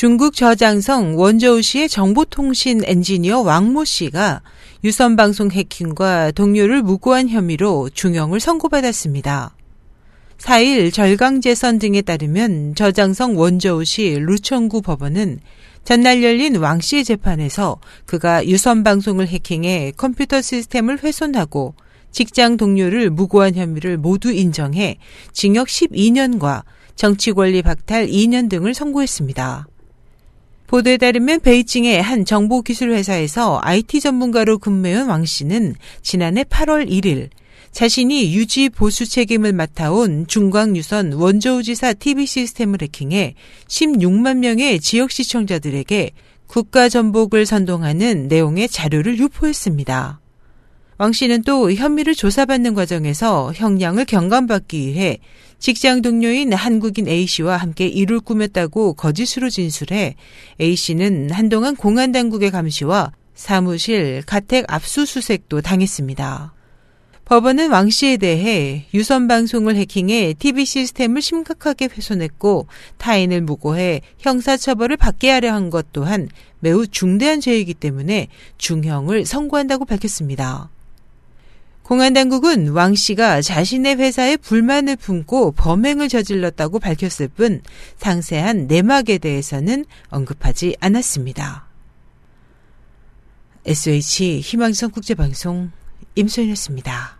중국 저장성 원저우시의 정보통신 엔지니어 왕모 씨가 유선방송 해킹과 동료를 무고한 혐의로 중형을 선고받았습니다. 4일 절강재선 등에 따르면 저장성 원저우시 루천구 법원은 전날 열린 왕 씨의 재판에서 그가 유선방송을 해킹해 컴퓨터 시스템을 훼손하고 직장 동료를 무고한 혐의를 모두 인정해 징역 12년과 정치권리 박탈 2년 등을 선고했습니다. 보도에 따르면 베이징의 한 정보기술회사에서 IT 전문가로 근무해온 왕 씨는 지난해 8월 1일 자신이 유지 보수 책임을 맡아온 중광유선 원저우지사 TV 시스템을 해킹해 16만 명의 지역 시청자들에게 국가 전복을 선동하는 내용의 자료를 유포했습니다. 왕 씨는 또 혐의를 조사받는 과정에서 형량을 경감받기 위해 직장 동료인 한국인 A 씨와 함께 일을 꾸몄다고 거짓으로 진술해 A 씨는 한동안 공안 당국의 감시와 사무실 가택 압수수색도 당했습니다. 법원은 왕 씨에 대해 유선 방송을 해킹해 TV 시스템을 심각하게 훼손했고 타인을 무고해 형사처벌을 받게 하려 한 것 또한 매우 중대한 죄이기 때문에 중형을 선고한다고 밝혔습니다. 공안 당국은 왕 씨가 자신의 회사에 불만을 품고 범행을 저질렀다고 밝혔을 뿐 상세한 내막에 대해서는 언급하지 않았습니다. SH 희망성 국제방송 임소연이었습니다.